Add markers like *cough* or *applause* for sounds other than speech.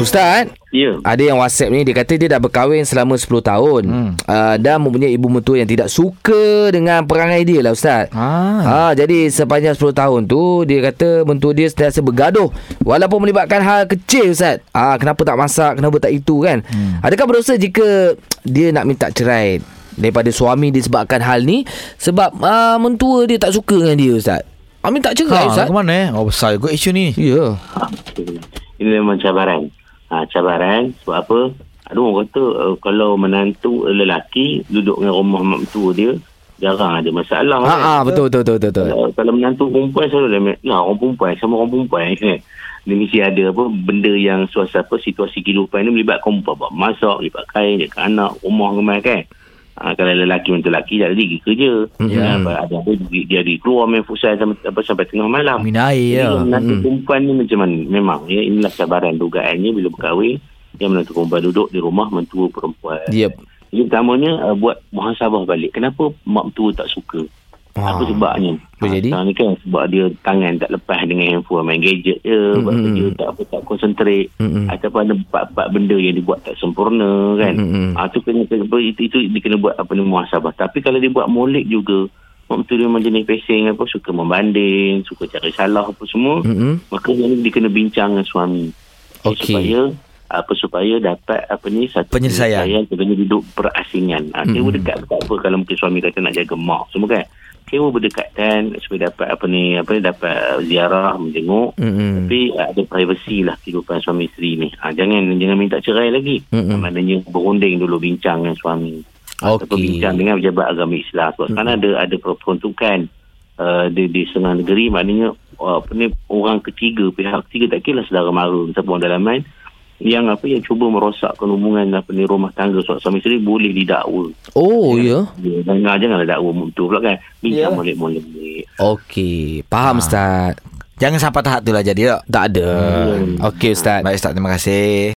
Ustaz, Ya. ada yang WhatsApp ni dia kata dia dah berkahwin selama 10 tahun hmm. uh, dan mempunyai ibu mentua yang tidak suka dengan perangai dia lah Ustaz. Ah. Ha, jadi sepanjang 10 tahun tu dia kata mentua dia sentiasa bergaduh walaupun melibatkan hal kecil Ustaz. Ah kenapa tak masak, kenapa tak itu kan? Hmm. Adakah berdosa jika dia nak minta cerai daripada suami disebabkan hal ni sebab uh, mentua dia tak suka dengan dia Ustaz? Ah minta cerai Ha, Ustaz. ke mana eh? Oh besar juga isu ni. Ya. Ini memang cabaran. Ha, cabaran sebab apa? Ada orang kata uh, kalau menantu uh, lelaki duduk dengan rumah mak mentua dia jarang ada masalah. Ha kan? ah betul betul betul betul. betul. Kalau, kalau menantu perempuan selalu dia nah, orang perempuan sama orang perempuan kan. *laughs* Dia mesti ada apa benda yang suasana apa situasi kehidupan ni melibatkan perempuan buat masak, libat kain, jaga anak, rumah kemai kan. Ha, kalau lelaki mentu lelaki ada pergi kerja. Ya, apa, ada apa dia, dia di keluar main futsal sampai, apa, sampai tengah malam. Minum air ya. Menantu perempuan ni macam mana? Memang ya inilah cabaran dugaannya bila berkahwin yang menantu perempuan duduk di rumah mentua perempuan. Yep. Jadi pertamanya uh, buat muhasabah balik. Kenapa mak mentua tak suka? Ah. Apa sebabnya? Boleh jadi? sekarang ni kan sebab dia tangan tak lepas dengan handphone main gadget je, buat Mm-mm. kerja tak apa tak konsentrate Mm-mm. ataupun ada empat-empat benda yang dibuat tak sempurna kan. Mm-mm. Ah tu kena kena- itu, itu dia kena buat apa ni muhasabah. Tapi kalau dia buat molek juga Mak mentua dia memang jenis pesing apa suka membanding, suka cari salah apa semua. Mm-mm. Maka ni dia kena bincang dengan suami. Okey. Supaya apa supaya dapat apa ni satu Penyelesaian. penyelesaian kerana duduk berasingan. Ha, mm-hmm. berdekat tak apa kalau mungkin suami kata nak jaga mak semua kan. Sewa berdekatan supaya dapat apa ni apa ni dapat ziarah menjenguk. Mm-mm. Tapi uh, ada privacy lah kehidupan suami isteri ni. Ha, jangan jangan minta cerai lagi. Mm-mm. Maknanya berunding dulu bincang dengan suami. Ataupun Okey. bincang dengan pejabat agama Islam. Sebab sekarang ada ada peruntukan uh, di, di setengah negeri maknanya uh, apa ni orang ketiga pihak ketiga tak kira lah saudara mara ataupun orang dalaman yang apa yang cuba merosakkan hubungan apa ni rumah tangga suami isteri boleh didakwa. Oh ya. Ya, jangan janganlah dakwa mutu pula kan. Bincang Ya. molek-molek. Okey, faham Ah. Ustaz. Jangan sampai tahap tu lah jadi tak. Tak ada. Okey Ustaz. Baik Ustaz, terima kasih.